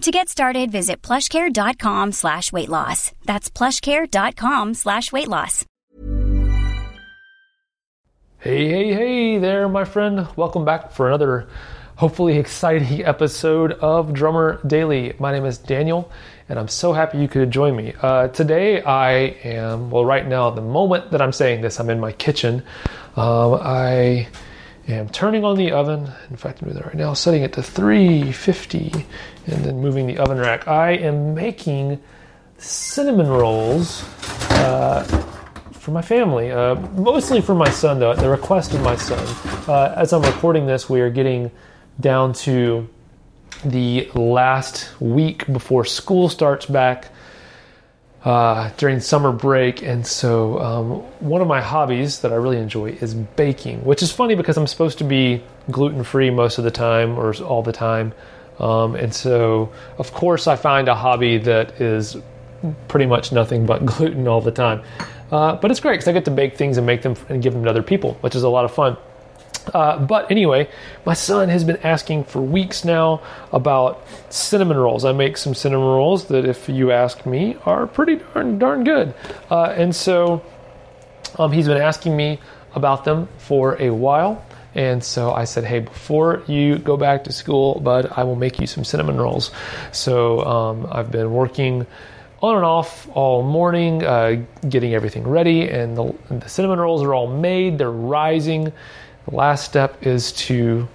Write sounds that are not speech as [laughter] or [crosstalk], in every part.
To get started, visit plushcare.com slash weight loss. That's plushcare.com slash weight loss. Hey, hey, hey there, my friend. Welcome back for another hopefully exciting [laughs] episode of Drummer Daily. My name is Daniel, and I'm so happy you could join me. Uh, today, I am, well, right now, the moment that I'm saying this, I'm in my kitchen. Um, I am turning on the oven. In fact, I'm doing that right now, setting it to 350 and then moving the oven rack. I am making cinnamon rolls. Uh, for my family, uh, mostly for my son, though, at the request of my son. Uh, as I'm recording this, we are getting down to the last week before school starts back uh, during summer break. And so, um, one of my hobbies that I really enjoy is baking, which is funny because I'm supposed to be gluten free most of the time or all the time. Um, and so, of course, I find a hobby that is pretty much nothing but [laughs] gluten all the time. Uh, but it's great because I get to bake things and make them and give them to other people, which is a lot of fun. Uh, but anyway, my son has been asking for weeks now about cinnamon rolls. I make some cinnamon rolls that, if you ask me, are pretty darn darn good. Uh, and so um, he's been asking me about them for a while. And so I said, hey, before you go back to school, bud, I will make you some cinnamon rolls. So um, I've been working on and off all morning, uh, getting everything ready, and the, the cinnamon rolls are all made. They're rising the last step is to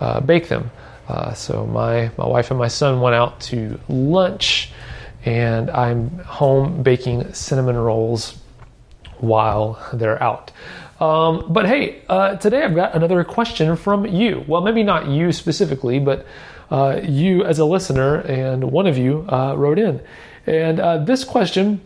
uh, bake them. Uh, so my, my wife and my son went out to lunch, and I'm home baking cinnamon rolls while they're out. Um, but hey, uh, today I've got another question from you. Well, maybe not you specifically, but uh, you as a listener, and one of you uh, wrote in. And uh, this question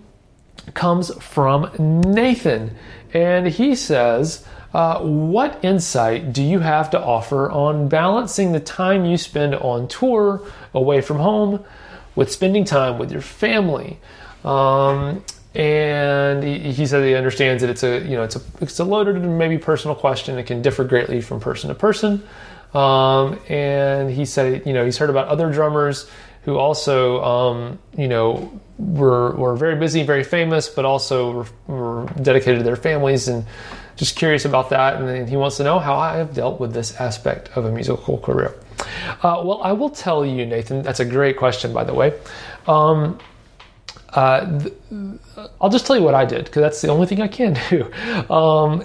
comes from Nathan, and he says, uh, what insight do you have to offer on balancing the time you spend on tour away from home with spending time with your family? Um, and he, said he understands that it's a you know it's a it's a loaded and maybe personal question. It can differ greatly from person to person. Um, and he said you know he's heard about other drummers who also um, you know were were very busy, very famous, but also were, were dedicated to their families and just curious about that, and he wants to know how I have dealt with this aspect of a musical career. Uh, well, I will tell you, Nathan. That's a great question, by the way. Um, uh, th- I'll just tell you what I did because that's the only thing I can [laughs] do. Um,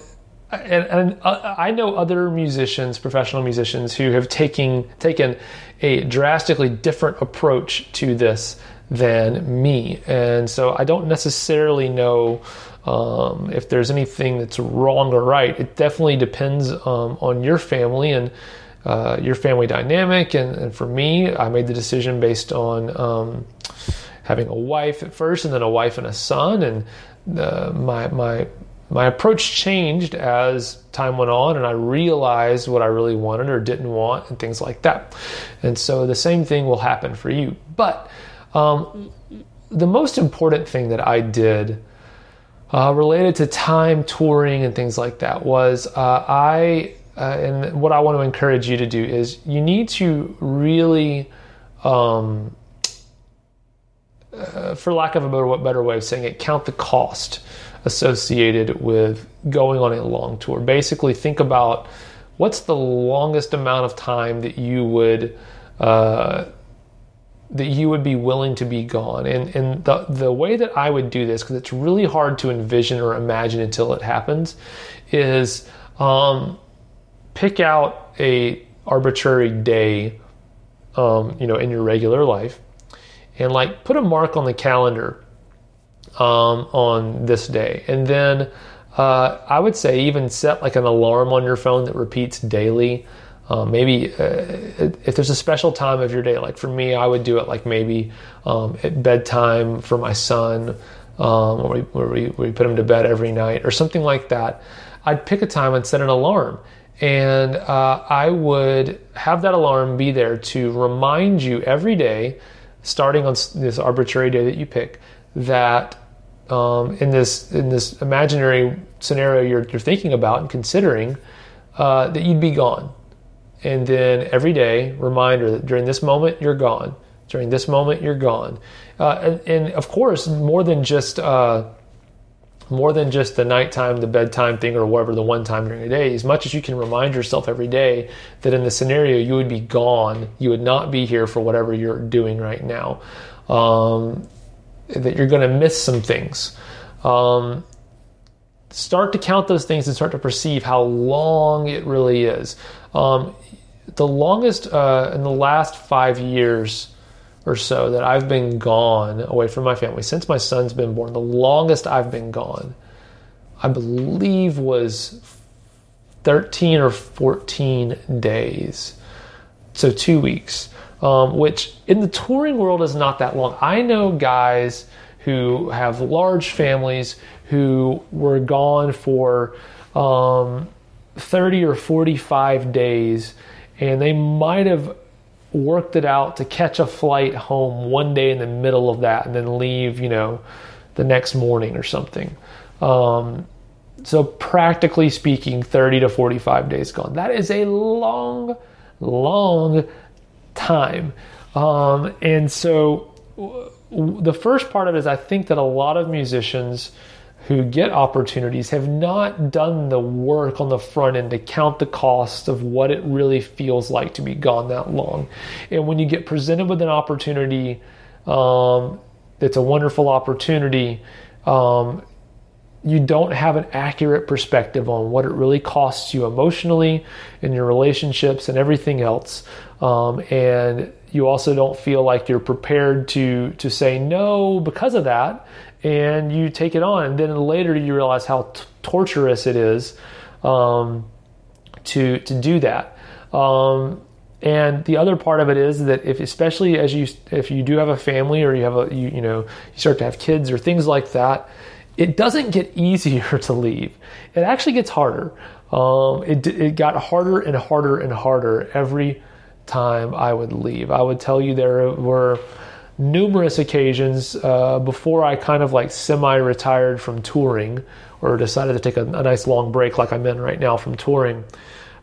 and, and uh, I know other musicians, professional musicians, who have taken taken a drastically different approach to this than me, and so I don't necessarily know um, if there's anything that's wrong or right, it definitely depends um, on your family and uh, your family dynamic. And, and, for me, I made the decision based on um, having a wife at first, and then a wife and a son. And uh, my my my approach changed as time went on, and I realized what I really wanted or didn't want, and things like that. And so the same thing will happen for you. But um, the most important thing that I did uh, related to time touring and things like that was uh, I uh, and what I want to encourage you to do is you need to really, um, uh, for lack of a better, better way of saying it, count the cost associated with going on a long tour. Basically, think about what's the longest amount of time that you would uh, that you would be willing to be gone. And, and the, the way that I would do this, because it's really hard to envision or imagine until it happens, is um, pick out a arbitrary day, um, you know, in your regular life, and like put a mark on the calendar um, on this day, and then uh, I would say even set like an alarm on your phone that repeats daily. Um, maybe uh, if there's a special time of your day, like for me, I would do it like maybe um, at bedtime for my son, um, where, we, where, we, we put him to bed every night or something like that. I'd pick a time and set an alarm. And uh, I would have that alarm be there to remind you every day, starting on this arbitrary day that you pick, that um, in this in this imaginary scenario you're, you're thinking about and considering, uh, that you'd be gone and then every day, reminder that during this moment, you're gone. During this moment, you're gone. Uh, and, and, of course, more than just uh, more than just the nighttime, the bedtime thing, or whatever the one time during the day, as much as you can remind yourself every day that in the scenario you would be gone, you would not be here for whatever you're doing right now, um, that you're going to miss some things. Um, start to count those things and start to perceive how long it really is. Um, the longest uh, in the last five years or so that I've been gone away from my family since my son's been born, the longest I've been gone, I believe was 13 or 14 days. So two weeks, um, which in the touring world is not that long. I know guys who have large families who were gone for um, 30 or 45 days and they might have worked it out to catch a flight home one day in the middle of that and then leave, you know, the next morning or something. Um, so, practically speaking, 30 to 45 days gone. That is a long, long time. Um, and so, w- the first part of it is I think that a lot of musicians who get opportunities have not done the work on the front end to count the cost of what it really feels like to be gone that long. And when you get presented with an opportunity um, that's a wonderful opportunity, um, you don't have an accurate perspective on what it really costs you emotionally in your relationships and everything else. Um, and you also don't feel like you're prepared to to say no because of that and you take it on. And then later you realize how t- torturous it is um, to to do that. Um, and the other part of it is that if especially as you if you do have a family or you have a you, you know you start to have kids or things like that it doesn't get [laughs] easier to leave. It actually gets harder. Um, it, it got harder and harder and harder every time I would leave. I would tell you there were numerous occasions uh, before I kind of like semi retired from touring or decided to take a, a, nice long break like I'm in right now from touring,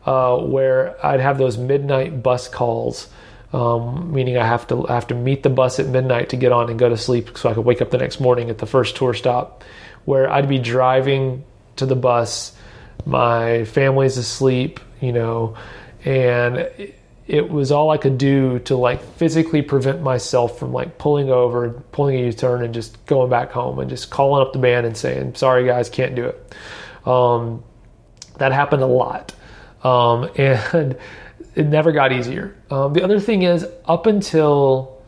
uh, where I'd have those midnight bus calls. Um, meaning I have to I have to meet the bus at midnight to get on and go to sleep so I could wake up the next morning at the first tour stop, where I'd be driving to the bus, my family's asleep, you know, and was all I could do to like physically prevent myself from like pulling over, pulling a U-turn, and just going back home and just calling up the band and saying, "Sorry guys, can't do it." Um, that happened a lot, um, [laughs] and it never got easier. Um, the other thing is, up until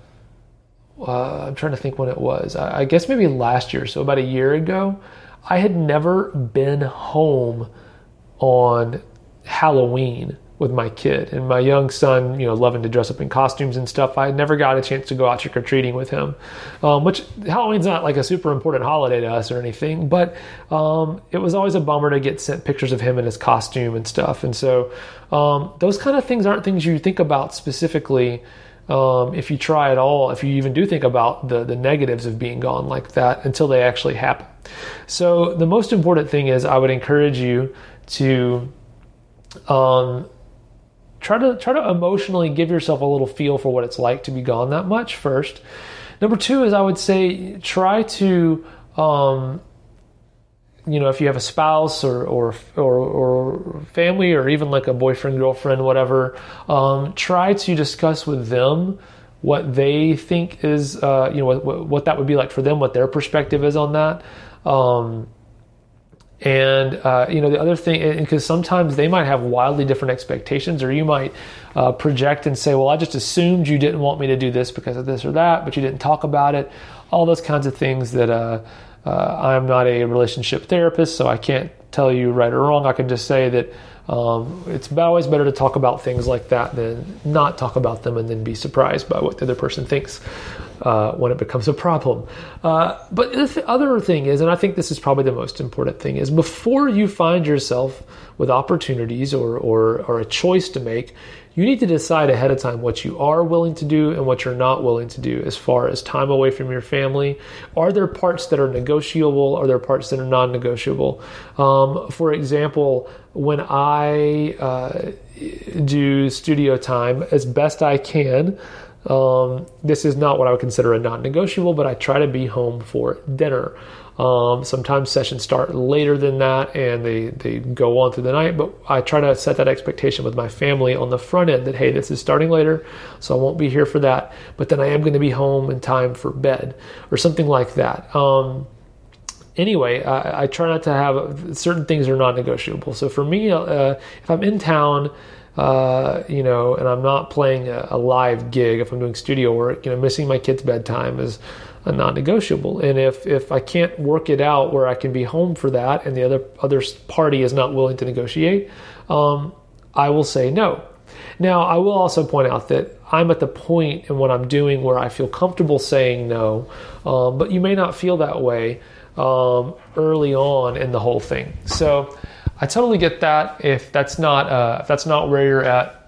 uh, I'm trying to think when it was, I, I guess maybe last year, so about a year ago, I had never been home on Halloween with my kid and my young son, you know, loving to dress up in costumes and stuff. I never got a chance to go out trick or treating with him, um, which Halloween's not like a super important holiday to us or anything, but um, it was always a bummer to get sent pictures of him in his costume and stuff. And so um, those kind of things aren't things you think about specifically. Um, if you try at all, if you even do think about the, the negatives of being gone like that until they actually happen. So, the most important thing is I would encourage you to um, try to try to emotionally give yourself a little feel for what it's like to be gone that much first. Number two is I would say try to um, you know if you have a spouse or or or, or family or even like a boyfriend girlfriend whatever um, try to discuss with them what they think is, uh, you know, what, what, that would be like for them, what their perspective is on that. Um, and uh, you know the other thing, because sometimes they might have wildly different expectations, or you might uh, project and say, "Well, I just assumed you didn't want me to do this because of this or that, but you didn't talk about it." All those kinds of things that uh, uh I'm not a relationship therapist, so I can't tell you right or wrong. I can just say that um, it's always better to talk about things like that than not talk about them and then be surprised by what the other person thinks uh, when it becomes a problem. Uh, but the other thing is, and I think this is probably the most important thing, is before you find yourself with opportunities or, or, or a choice to make, you need to decide ahead of time what you are willing to do and what you're not willing to do as far as time away from your family. Are there parts that are negotiable? Are there parts that are non negotiable? Um, for example, when I uh, do studio time as best I can, um, this is not what I would consider a non negotiable, but I try to be home for dinner. Um, sometimes sessions start later than that and they, they go on through the night, but I try to set that expectation with my family on the front end that, hey, this is starting later, so I won't be here for that, but then I am going to be home in time for bed or something like that. Um, anyway, I, I, try not to have certain things are non negotiable. So for me, uh, if I'm in town, uh, you know, and I'm not playing a, a, live gig, if I'm doing studio work, you know, missing my kids' bedtime is a non-negotiable. And if if I can't work it out where I can be home for that, and the other other party is not willing to negotiate, um, I will say no. Now, I will also point out that I'm at the point in what I'm doing where I feel comfortable saying no, um, but you may not feel that way um, early on in the whole thing. So I totally get that. If that's not uh, if that's not where you're at,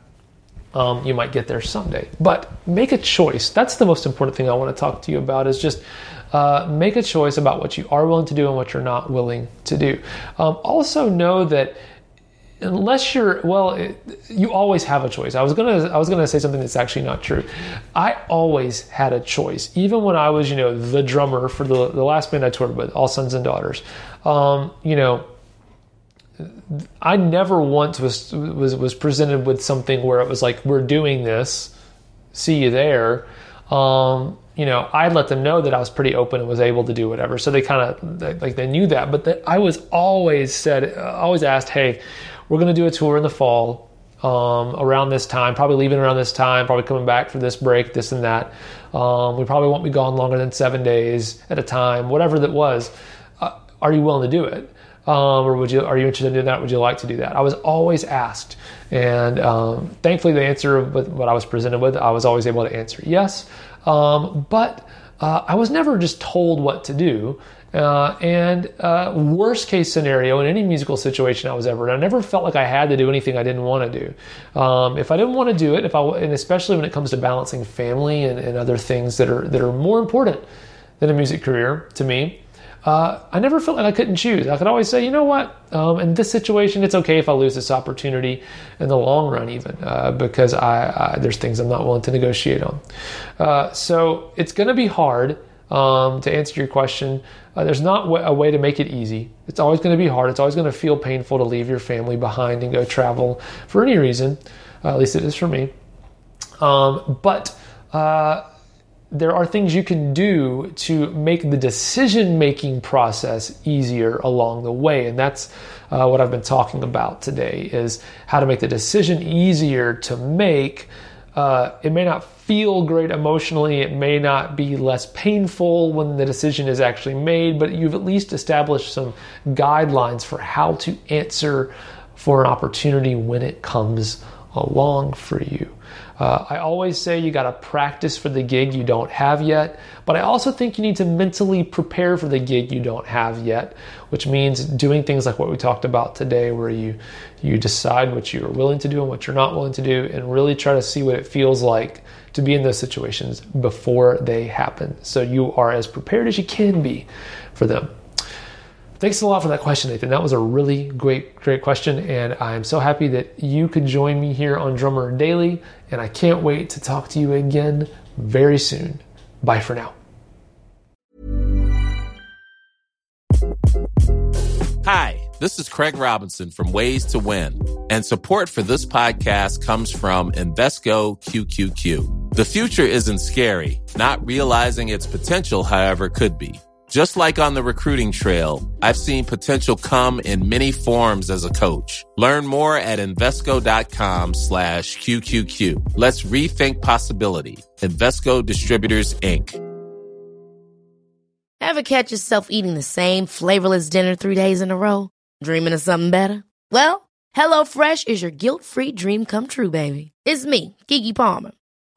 um, you might get there someday. But make a choice. That's the most important thing I want to talk to you about. Is just uh, make a choice about what you are willing to do and what you're not willing to do. Um, also know that unless you're well it, you always have a choice i was gonna i was gonna say something that's actually not true i always had a choice even when i was you know the drummer for the, the last band i toured with all sons and daughters um, you know I never once was was was presented with something where it was like we're doing this, see you there. Um, you know, I let them know that I was pretty open and was able to do whatever. So they kind of like they knew that, but the, I was always said, always asked, hey, we're going to do a tour in the fall um, around this time, probably leaving around this time, probably coming back for this break, this and that. Um, we probably won't be gone longer than seven days at a time, whatever that was. Uh, are you willing to do it? Um, or would you are you interested in that? Would you like to do that? I was always asked, and um, thankfully the answer with what I was presented with, I was always able to answer yes. Um, but uh, I was never just told what to do. Uh, and uh, worst case scenario in any musical situation I was ever in, I never felt like I had to do anything I didn't want to do. Um, if I didn't want to do it, if I and especially when it comes to balancing family and, and other things that are that are more important than a music career to me, uh, I never felt like I couldn't choose. I could always say, you know what, um, in this situation, it's okay if I lose this opportunity in the long run, even uh, because I, I, there's things I'm not willing to negotiate on. Uh, so it's going to be hard. Um, to answer your question, uh, there's not a way to make it easy. It's always going to be hard. It's always going to feel painful to leave your family behind and go travel for any reason. Uh, at least it is for me. Um, but uh, there are things you can do to make the decision making process easier along the way. And that's uh, what i've been talking about today is how to make the decision easier to make. Uh, it may not feel great emotionally. It may not be less painful when the decision is actually made but you've at least established some guidelines for how to answer for an opportunity when it comes along for you uh, I always say you got to practice for the gig you don't have yet, but I also think you need to mentally prepare for the gig you don't have yet, which means doing things like what we talked about today, where you you decide what you're willing to do and what you're not willing to do, and really try to see what it feels like to be in those situations before they happen, so you are as prepared as you can be for them. Thanks a lot for that question, Nathan. That was a really great, great question. And I'm so happy that you could join me here on Drummer Daily. And I can't wait to talk to you again very soon. Bye for now. Hi, this is Craig Robinson from Ways to Win. And support for this podcast comes from Invesco QQQ. The future isn't scary. Not realizing its potential, however, could be. Just like on the recruiting trail, I've seen potential come in many forms as a coach. Learn more at Invesco.com slash QQQ. Let's rethink possibility. Invesco Distributors, Inc. Ever catch yourself eating the same flavorless dinner three days in a row? Dreaming of something better? Well, HelloFresh is your guilt-free dream come true, baby. It's me, Keke Palmer.